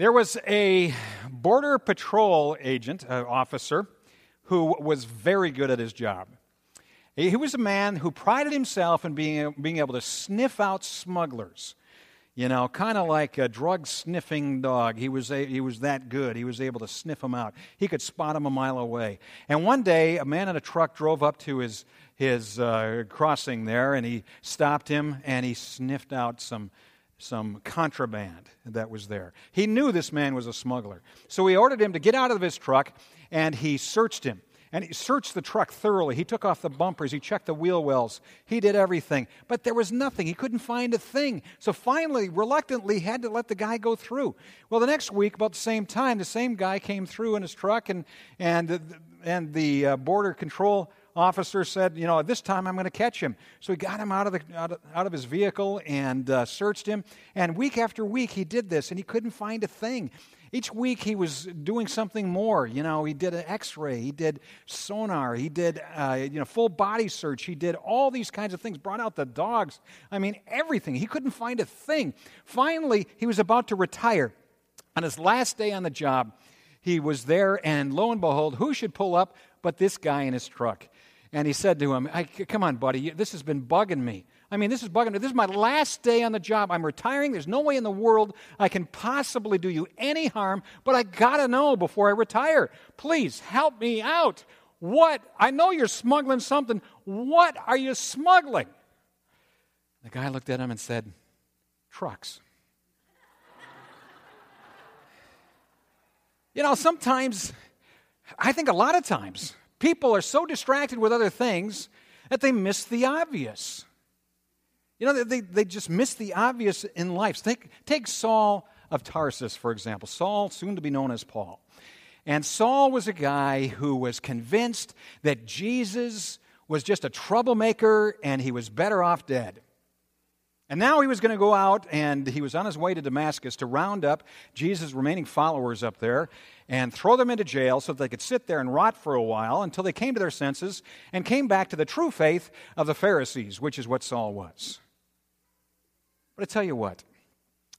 There was a Border Patrol agent, uh, officer, who was very good at his job. He was a man who prided himself in being, being able to sniff out smugglers. You know, kind of like a drug sniffing dog. He was, a, he was that good. He was able to sniff them out. He could spot them a mile away. And one day, a man in a truck drove up to his, his uh, crossing there, and he stopped him and he sniffed out some some contraband that was there. He knew this man was a smuggler. So he ordered him to get out of his truck and he searched him. And he searched the truck thoroughly. He took off the bumpers. He checked the wheel wells. He did everything. But there was nothing. He couldn't find a thing. So finally, reluctantly, had to let the guy go through. Well, the next week, about the same time, the same guy came through in his truck, and, and, and the uh, border control officer said, you know, this time I'm going to catch him. So he got him out of, the, out of, out of his vehicle and uh, searched him. And week after week he did this, and he couldn't find a thing. Each week he was doing something more. You know, he did an X-ray, he did sonar, he did uh, you know full body search, he did all these kinds of things. Brought out the dogs. I mean, everything. He couldn't find a thing. Finally, he was about to retire. On his last day on the job, he was there, and lo and behold, who should pull up but this guy in his truck? And he said to him, Come on, buddy, this has been bugging me. I mean, this is bugging me. This is my last day on the job. I'm retiring. There's no way in the world I can possibly do you any harm, but I got to know before I retire. Please help me out. What? I know you're smuggling something. What are you smuggling? The guy looked at him and said, Trucks. you know, sometimes, I think a lot of times, People are so distracted with other things that they miss the obvious. You know, they, they just miss the obvious in life. Take, take Saul of Tarsus, for example. Saul, soon to be known as Paul. And Saul was a guy who was convinced that Jesus was just a troublemaker and he was better off dead. And now he was going to go out and he was on his way to Damascus to round up Jesus' remaining followers up there and throw them into jail so that they could sit there and rot for a while until they came to their senses and came back to the true faith of the Pharisees, which is what Saul was. But I tell you what,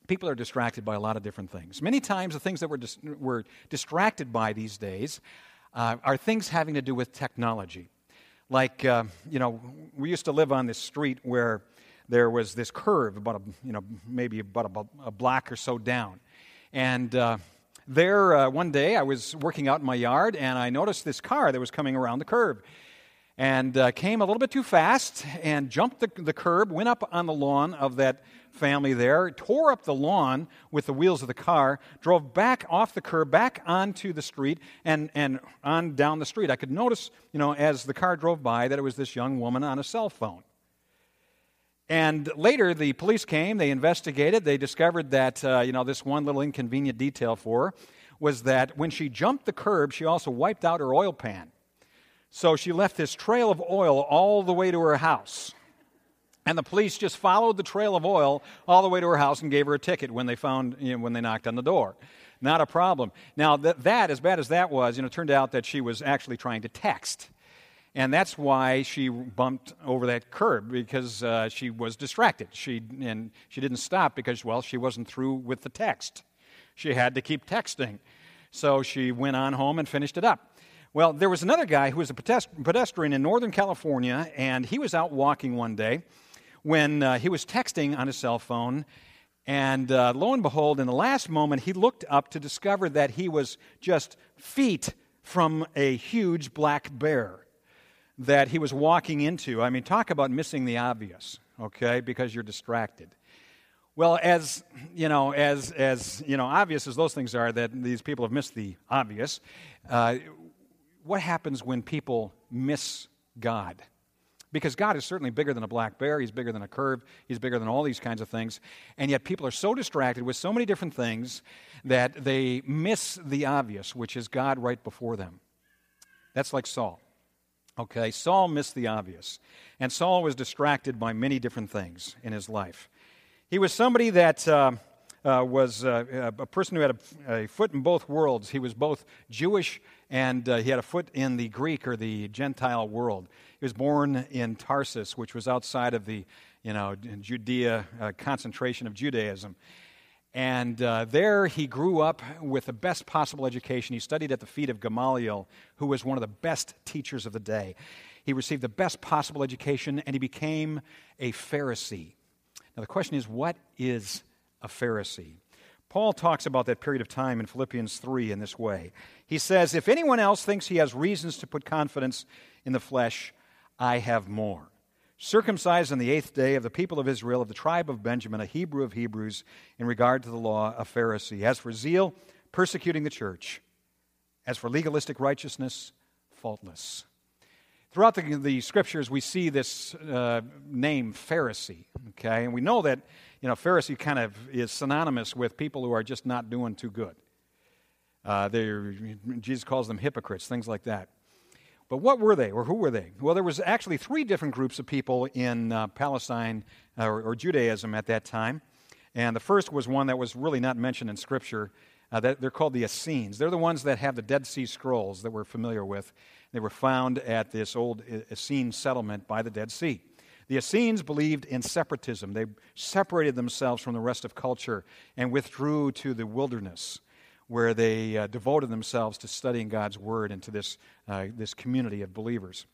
people are distracted by a lot of different things. Many times, the things that we're, dis- we're distracted by these days uh, are things having to do with technology. Like, uh, you know, we used to live on this street where there was this curve, about a, you know, maybe about a, a block or so down. And uh, there, uh, one day, I was working out in my yard, and I noticed this car that was coming around the curve And uh, came a little bit too fast and jumped the, the curb, went up on the lawn of that family there, tore up the lawn with the wheels of the car, drove back off the curb, back onto the street, and, and on down the street. I could notice, you know, as the car drove by, that it was this young woman on a cell phone. And later, the police came, they investigated, they discovered that, uh, you know, this one little inconvenient detail for her was that when she jumped the curb, she also wiped out her oil pan. So she left this trail of oil all the way to her house. And the police just followed the trail of oil all the way to her house and gave her a ticket when they found, you know, when they knocked on the door. Not a problem. Now, that, as bad as that was, you know, it turned out that she was actually trying to text. And that's why she bumped over that curb because uh, she was distracted. She, and she didn't stop because, well, she wasn't through with the text. She had to keep texting. So she went on home and finished it up. Well, there was another guy who was a pedestrian in Northern California, and he was out walking one day when uh, he was texting on his cell phone. And uh, lo and behold, in the last moment, he looked up to discover that he was just feet from a huge black bear that he was walking into. I mean, talk about missing the obvious, okay, because you're distracted. Well, as you know, as as you know, obvious as those things are, that these people have missed the obvious. Uh, what happens when people miss God? Because God is certainly bigger than a black bear. He's bigger than a curve. He's bigger than all these kinds of things. And yet, people are so distracted with so many different things that they miss the obvious, which is God right before them. That's like Saul. Okay, Saul missed the obvious. And Saul was distracted by many different things in his life. He was somebody that uh, uh, was uh, a person who had a, a, foot in both worlds. He was both Jewish and uh, he had a foot in the Greek or the Gentile world. He was born in Tarsus, which was outside of the you know, Judea uh, concentration of Judaism. And uh, there he grew up with the best possible education. He studied at the feet of Gamaliel, who was one of the best teachers of the day. He received the best possible education, and he became a Pharisee. Now, the question is what is a Pharisee? Paul talks about that period of time in Philippians 3 in this way. He says, If anyone else thinks he has reasons to put confidence in the flesh, I have more. Circumcised on the eighth day of the people of Israel, of the tribe of Benjamin, a Hebrew of Hebrews, in regard to the law, a Pharisee. As for zeal, persecuting the church. As for legalistic righteousness, faultless. Throughout the, the scriptures, we see this uh, name Pharisee, okay? And we know that you know, Pharisee kind of is synonymous with people who are just not doing too good. Uh, Jesus calls them hypocrites, things like that. But what were they, or who were they? Well, there was actually three different groups of people in uh, Palestine uh, or, or, Judaism at that time. And the first was one that was really not mentioned in Scripture. Uh, that they're called the Essenes. They're the ones that have the Dead Sea Scrolls that we're familiar with. They were found at this old Essene settlement by the Dead Sea. The Essenes believed in separatism. They separated themselves from the rest of culture and withdrew to the wilderness where they uh, devoted themselves to studying God's Word and to this, uh, this community of believers.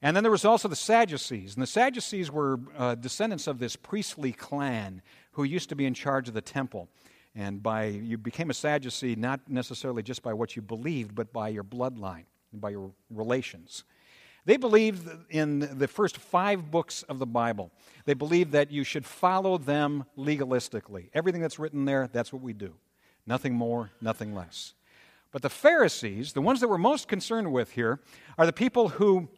And then there was also the Sadducees. And the Sadducees were uh, descendants of this priestly clan who used to be in charge of the temple. And by you became a Sadducee not necessarily just by what you believed, but by your bloodline, by your relations. They believed in the first five books of the Bible. They believed that you should follow them legalistically. Everything that's written there, that's what we do. Nothing more, nothing less. But the Pharisees, the ones that we're most concerned with here, are the people who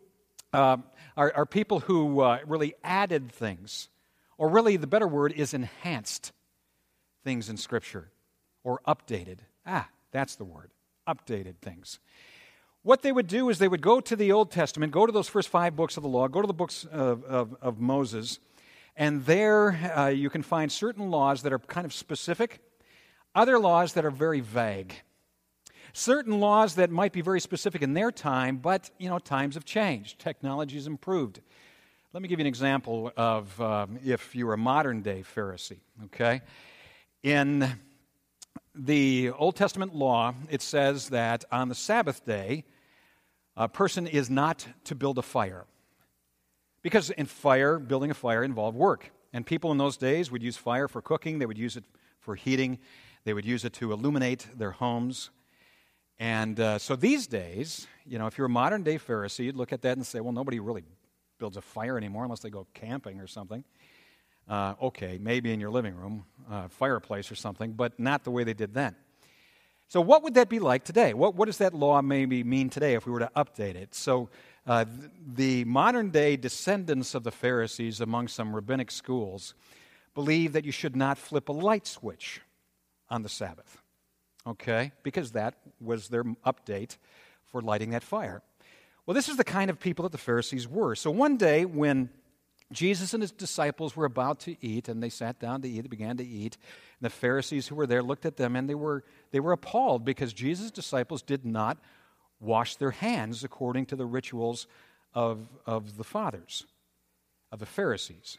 uh, are, are, people who uh, really added things, or really the better word is enhanced things in Scripture, or updated. Ah, that's the word. Updated things what they would do is they would go to the Old Testament, go to those first five books of the law, go to the books of, of, of Moses, and there uh, you can find certain laws that are kind of specific, other laws that are very vague. Certain laws that might be very specific in their time, but you know times have changed. Technology has improved. Let me give you an example of um, if you were a modern day Pharisee. Okay, in the Old Testament law, it says that on the Sabbath day, a person is not to build a fire. Because in fire, building a fire involved work. And people in those days would use fire for cooking, they would use it for heating, they would use it to illuminate their homes. And uh, so these days, you know, if you're a modern day Pharisee, you'd look at that and say, well, nobody really builds a fire anymore unless they go camping or something. Uh, okay, maybe in your living room, uh, fireplace or something, but not the way they did then. So, what would that be like today? What, what does that law maybe mean today if we were to update it? So, uh, the modern day descendants of the Pharisees among some rabbinic schools believe that you should not flip a light switch on the Sabbath. Okay? Because that was their update for lighting that fire. Well, this is the kind of people that the Pharisees were. So, one day when Jesus and his disciples were about to eat, and they sat down to eat. They began to eat. And the Pharisees who were there looked at them, and they were, they were appalled because Jesus' disciples did not wash their hands according to the rituals of, of the fathers, of the Pharisees.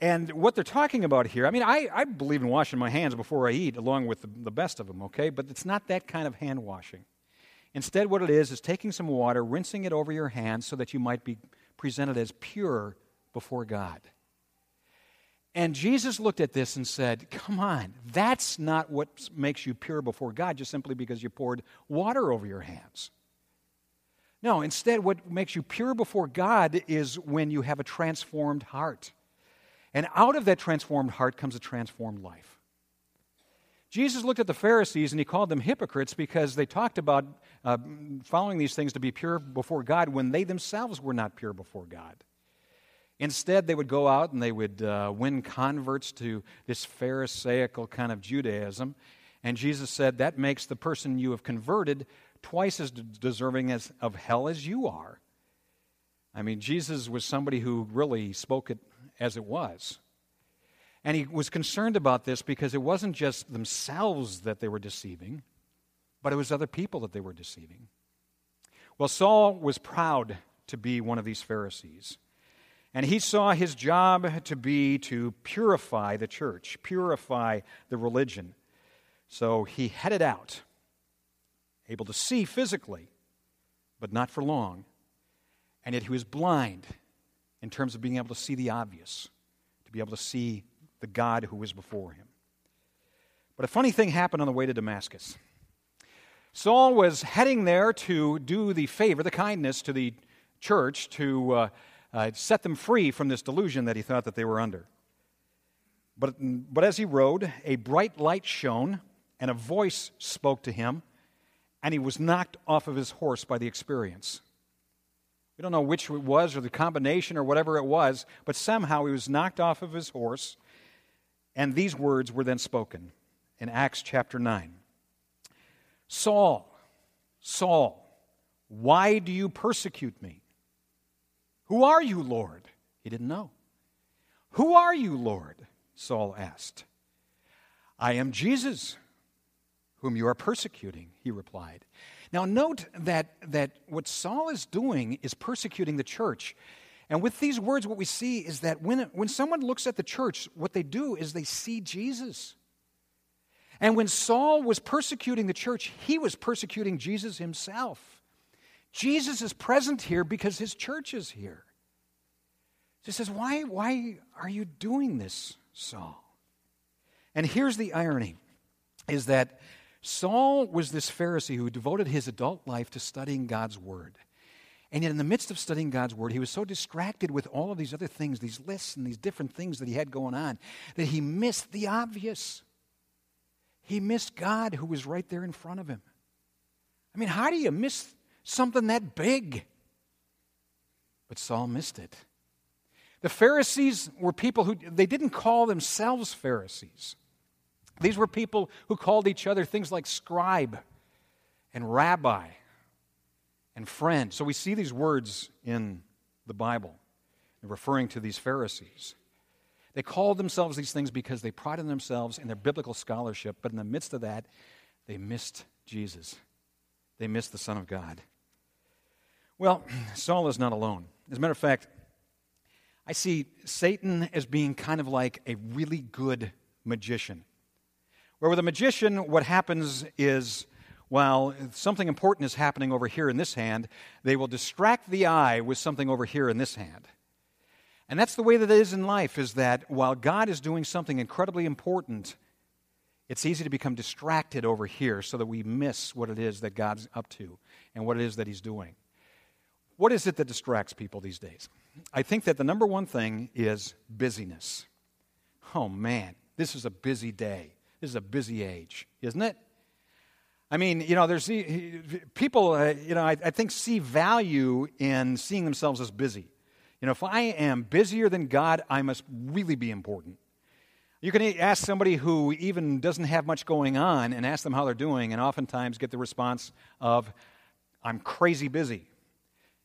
And what they're talking about here, I mean, I, I believe in washing my hands before I eat, along with the, the best of them, okay? But it's not that kind of hand washing. Instead, what it is, is taking some water, rinsing it over your hands so that you might be presented as pure before God. And Jesus looked at this and said, Come on, that's not what makes you pure before God just simply because you poured water over your hands. No, instead, what makes you pure before God is when you have a transformed heart. And out of that transformed heart comes a transformed life. Jesus looked at the Pharisees and he called them hypocrites because they talked about uh, following these things to be pure before God when they themselves were not pure before God. Instead, they would go out and they would uh, win converts to this Pharisaical kind of Judaism. And Jesus said, That makes the person you have converted twice as deserving as, of hell as you are. I mean, Jesus was somebody who really spoke it as it was. And he was concerned about this because it wasn't just themselves that they were deceiving, but it was other people that they were deceiving. Well, Saul was proud to be one of these Pharisees. And he saw his job to be to purify the church, purify the religion. So he headed out, able to see physically, but not for long. And yet he was blind in terms of being able to see the obvious, to be able to see the God who was before him. But a funny thing happened on the way to Damascus. Saul was heading there to do the favor, the kindness to the church, to uh, uh, set them free from this delusion that he thought that they were under. But, but as he rode, a bright light shone, and a voice spoke to him, and he was knocked off of his horse by the experience. We don't know which it was, or the combination, or whatever it was, but somehow he was knocked off of his horse, and these words were then spoken in Acts chapter 9 Saul, Saul, why do you persecute me? Who are you, Lord? He didn't know. Who are you, Lord? Saul asked. I am Jesus, whom you are persecuting, he replied. Now, note that, that what Saul is doing is persecuting the church. And with these words, what we see is that when, when someone looks at the church, what they do is they see Jesus. And when Saul was persecuting the church, he was persecuting Jesus himself. Jesus is present here because his church is here. He says, Why, why are you doing this, Saul? And here's the irony is that Saul was this Pharisee who devoted his adult life to studying God's word. And yet, in the midst of studying God's word, he was so distracted with all of these other things, these lists and these different things that he had going on, that he missed the obvious. He missed God who was right there in front of him. I mean, how do you miss something that big? But Saul missed it. The Pharisees were people who, they didn't call themselves Pharisees. These were people who called each other things like scribe and rabbi and friend. So we see these words in the Bible referring to these Pharisees. They called themselves these things because they prided themselves in their biblical scholarship, but in the midst of that, they missed Jesus. They missed the Son of God. Well, Saul is not alone. As a matter of fact, I see Satan as being kind of like a really good magician. Where with a magician, what happens is while something important is happening over here in this hand, they will distract the eye with something over here in this hand. And that's the way that it is in life, is that while God is doing something incredibly important, it's easy to become distracted over here so that we miss what it is that God's up to and what it is that He's doing. What is it that distracts people these days? I think that the number one thing is busyness. Oh man, this is a busy day. This is a busy age, isn't it? I mean, you know, there's people, uh, you know, I, I think see value in seeing themselves as busy. You know, if I am busier than God, I must really be important. You can ask somebody who even doesn't have much going on and ask them how they're doing, and oftentimes get the response of, I'm crazy busy.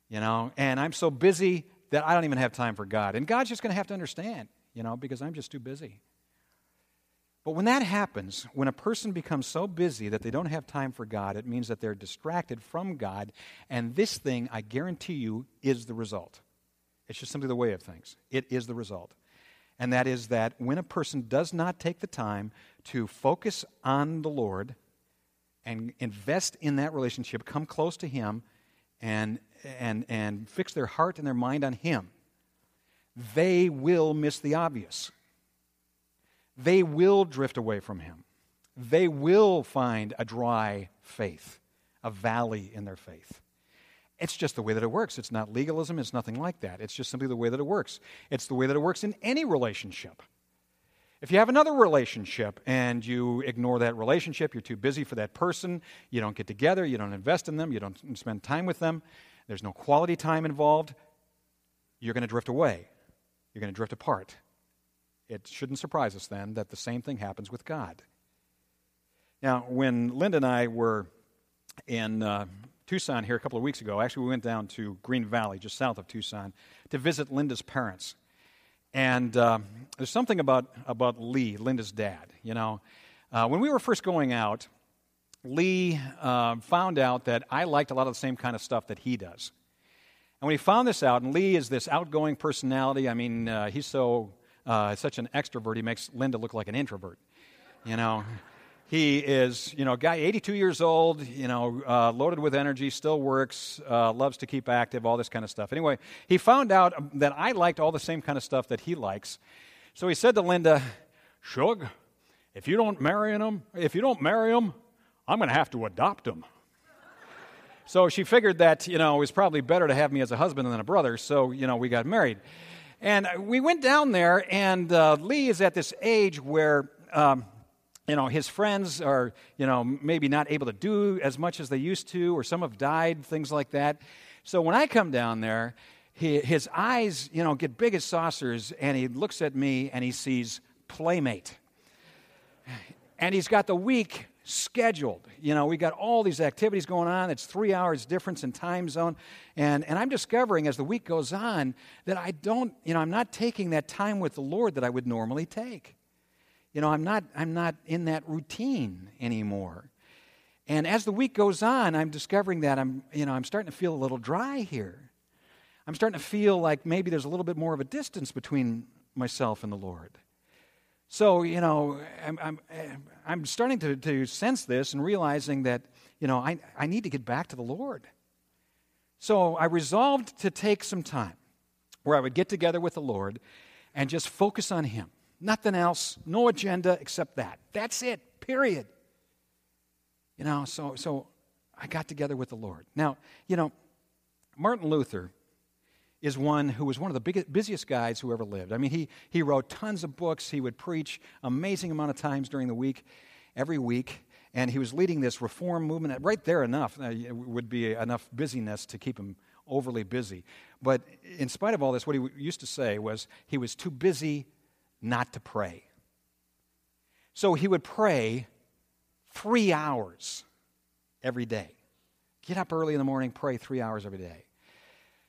You know, and I'm so busy that I don't even have time for God. And God's just going to have to understand, you know, because I'm just too busy. But when that happens, when a person becomes so busy that they don't have time for God, it means that they're distracted from God. And this thing, I guarantee you, is the result. It's just simply the way of things. It is the result. And that is that when a person does not take the time to focus on the Lord and invest in that relationship, come close to Him, and, and, and fix their heart and their mind on Him, they will miss the obvious. They will drift away from Him. They will find a dry faith, a valley in their faith. It's just the way that it works. It's not legalism, it's nothing like that. It's just simply the way that it works. It's the way that it works in any relationship. If you have another relationship and you ignore that relationship, you're too busy for that person, you don't get together, you don't invest in them, you don't spend time with them, there's no quality time involved, you're going to drift away. You're going to drift apart. It shouldn't surprise us then that the same thing happens with God. Now, when Linda and I were in uh, Tucson here a couple of weeks ago. Actually, we went down to Green Valley, just south of Tucson, to visit Linda's parents. And uh, there's something about, about Lee, Linda's dad. You know, uh, when we were first going out, Lee uh, found out that I liked a lot of the same kind of stuff that he does. And when he found this out, and Lee is this outgoing personality, I mean, uh, he's so uh, such an extrovert, he makes Linda look like an introvert. You know, he is, you know, guy 82 years old, you know, uh, loaded with energy, still works, uh, loves to keep active, all this kind of stuff. Anyway, he found out that I liked all the same kind of stuff that he likes. So he said to Linda, Shug, if you don't marry him, if you don't marry him, I'm going to have to adopt him. So she figured that, you know, it was probably better to have me as a husband than a brother, so, you know, we got married. And we went down there, and uh, Lee is at this age where, um, you know, his friends are, you know, maybe not able to do as much as they used to, or some have died, things like that. So when I come down there, he, his eyes, you know, get big as saucers, and he looks at me and he sees Playmate. And he's got the week scheduled. You know, we got all these activities going on. It's three hours difference in time zone. And, and I'm discovering as the week goes on that I don't, you know, I'm not taking that time with the Lord that I would normally take. You know, I'm not, I'm not in that routine anymore. And as the week goes on, I'm discovering that I'm, you know, I'm starting to feel a little dry here. I'm starting to feel like maybe there's a little bit more of a distance between myself and the Lord. So, you know, I'm, I'm, I'm starting to, to sense this and realizing that, you know, I, I need to get back to the Lord. So I resolved to take some time where I would get together with the Lord and just focus on Him. Nothing else, no agenda except that. That's it, period. You know, so, so I got together with the Lord. Now, you know, Martin Luther is one who was one of the biggest, busiest guys who ever lived. I mean, he, he wrote tons of books. He would preach amazing amount of times during the week, every week. And he was leading this reform movement. Right there, enough uh, would be enough busyness to keep him overly busy. But in spite of all this, what he used to say was he was too busy not to pray. So he would pray three hours every day. Get up early in the morning, pray three hours every day.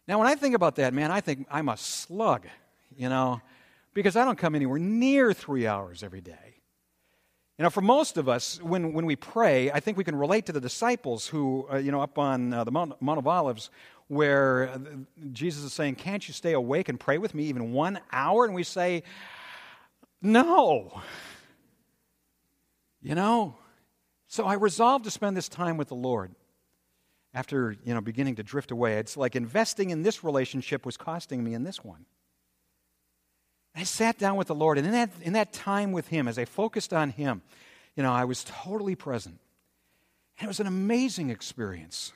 Now, when I think about that, man, I think I'm a slug, you know, because I don't come anywhere near three hours every day. You know, for most of us, when, when we pray, I think we can relate to the disciples who, uh, you know, up on uh, the Mount, Mount of Olives, where uh, Jesus is saying, Can't you stay awake and pray with me even one hour? And we say, No. You know? So I resolved to spend this time with the Lord after you know beginning to drift away. It's like investing in this relationship was costing me in this one. I sat down with the lord and in that, in that time with him as i focused on him you know i was totally present. And it was an amazing experience.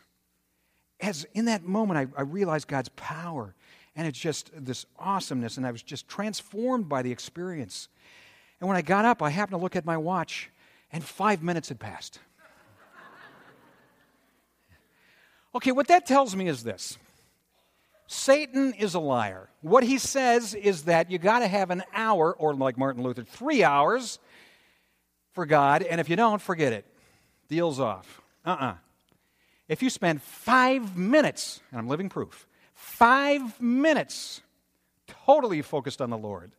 As in that moment I, I realized god's power and it's just this awesomeness and i was just transformed by the experience. And when i got up i happened to look at my watch and five minutes had passed Okay, what that tells me is this Satan is a liar. What he says is that you got to have an hour, or like Martin Luther, three hours for God, and if you don't, forget it. Deal's off. Uh uh-uh. uh If you spend five minutes, and I'm living proof, five minutes totally focused on the Lord,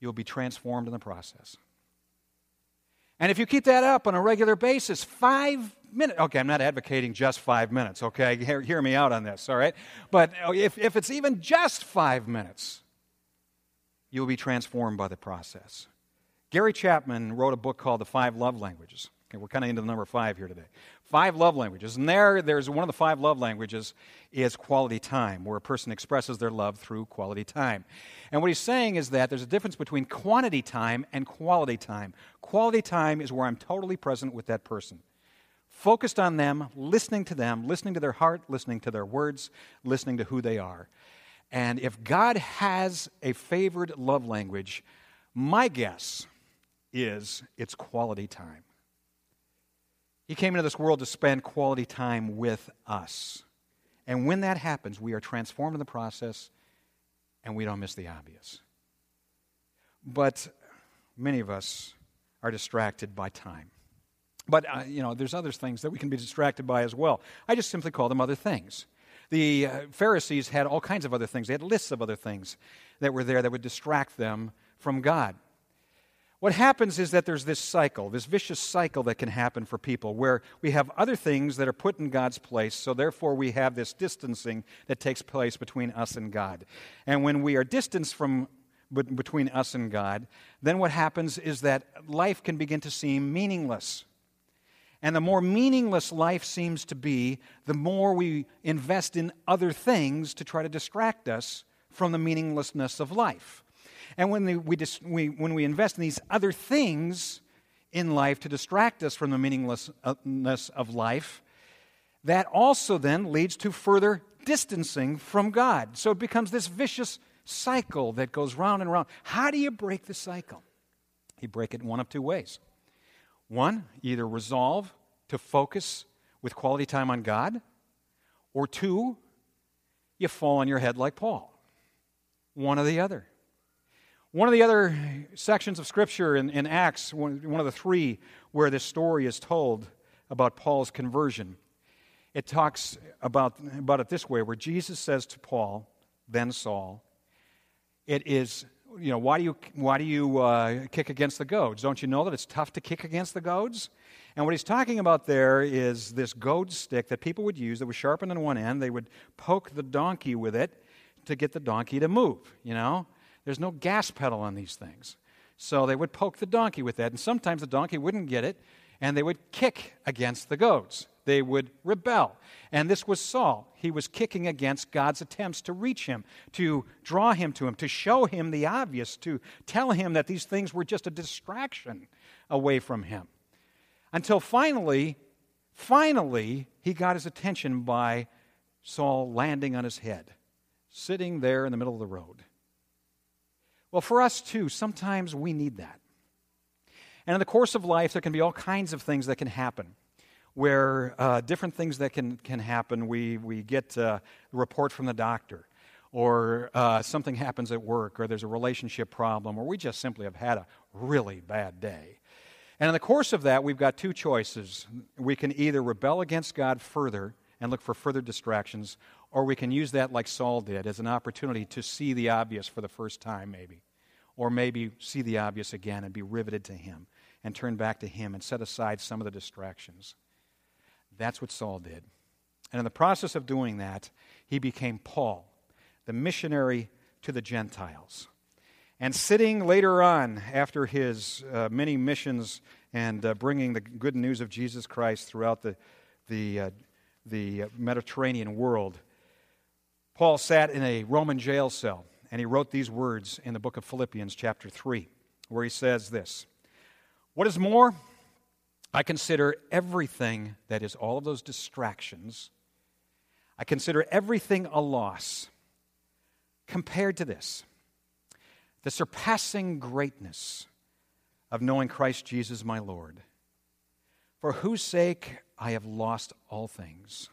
you'll be transformed in the process. And if you keep that up on a regular basis, five minutes, okay, I'm not advocating just five minutes, okay? Hear, hear me out on this, all right? But oh, if, if it's even just five minutes, you'll be transformed by the process. Gary Chapman wrote a book called The Five Love Languages. Okay, we're kind of into the number five here today. Five love languages. And there, there's one of the five love languages is quality time, where a person expresses their love through quality time. And what he's saying is that there's a difference between quantity time and quality time. Quality time is where I'm totally present with that person, focused on them, listening to them, listening to their heart, listening to their words, listening to who they are. And if God has a favored love language, my guess is it's quality time. He came into this world to spend quality time with us. And when that happens, we are transformed in the process and we don't miss the obvious. But many of us are distracted by time. But, uh, you know, there's other things that we can be distracted by as well. I just simply call them other things. The uh, Pharisees had all kinds of other things, they had lists of other things that were there that would distract them from God. what happens is that there's this cycle, this vicious cycle that can happen for people where we have other things that are put in God's place, so therefore we have this distancing that takes place between us and God. And when we are distanced from between us and God, then what happens is that life can begin to seem meaningless. And the more meaningless life seems to be, the more we invest in other things to try to distract us from the meaninglessness of life. And when, we, we, we, when we invest in these other things in life to distract us from the meaninglessness of life, that also then leads to further distancing from God. So it becomes this vicious cycle that goes round and round. How do you break the cycle? You break it in one of two ways. One, either resolve to focus with quality time on God, or two, you fall on your head like Paul. One or the other. One of the other sections of Scripture in, in Acts, one, one of the three where this story is told about Paul's conversion, it talks about, about it this way where Jesus says to Paul, then Saul, it is, you know, why do you, why do you uh, kick against the goads? Don't you know that it's tough to kick against the goads? And what he's talking about there is this goad stick that people would use that was sharpened on one end. They would poke the donkey with it to get the donkey to move, you know? There's no gas pedal on these things. So they would poke the donkey with that, and sometimes the donkey wouldn't get it, and they would kick against the goads. They would rebel. And this was Saul. He was kicking against God's attempts to reach him, to draw him to him, to show him the obvious, to tell him that these things were just a distraction away from him. Until finally, finally, he got his attention by Saul landing on his head, sitting there in the middle of the road. Well, for us too, sometimes we need that. And in the course of life, there can be all kinds of things that can happen where uh, different things that can, can happen. We, we get a report from the doctor, or uh, something happens at work, or there's a relationship problem, or we just simply have had a really bad day. And in the course of that, we've got two choices. We can either rebel against God further and look for further distractions, or we can use that like Saul did as an opportunity to see the obvious for the first time, maybe. Or maybe see the obvious again and be riveted to Him and turn back to Him and set aside some of the distractions. That's what Saul did. And in the process of doing that, he became Paul, the missionary to the Gentiles. And sitting later on, after his uh, many missions and uh, bringing the good news of Jesus Christ throughout the, the, uh, the Mediterranean world, Paul sat in a Roman jail cell and he wrote these words in the book of Philippians, chapter 3, where he says this What is more, I consider everything that is all of those distractions, I consider everything a loss compared to this the surpassing greatness of knowing Christ Jesus my Lord, for whose sake I have lost all things.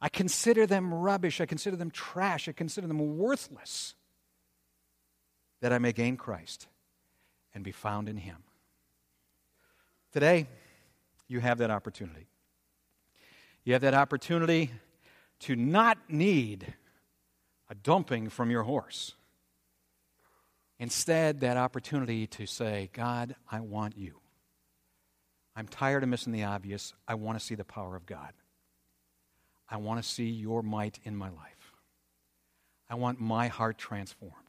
I consider them rubbish. I consider them trash. I consider them worthless that I may gain Christ and be found in Him. Today, you have that opportunity. You have that opportunity to not need a dumping from your horse. Instead, that opportunity to say, God, I want you. I'm tired of missing the obvious. I want to see the power of God. I want to see your might in my life. I want my heart transformed.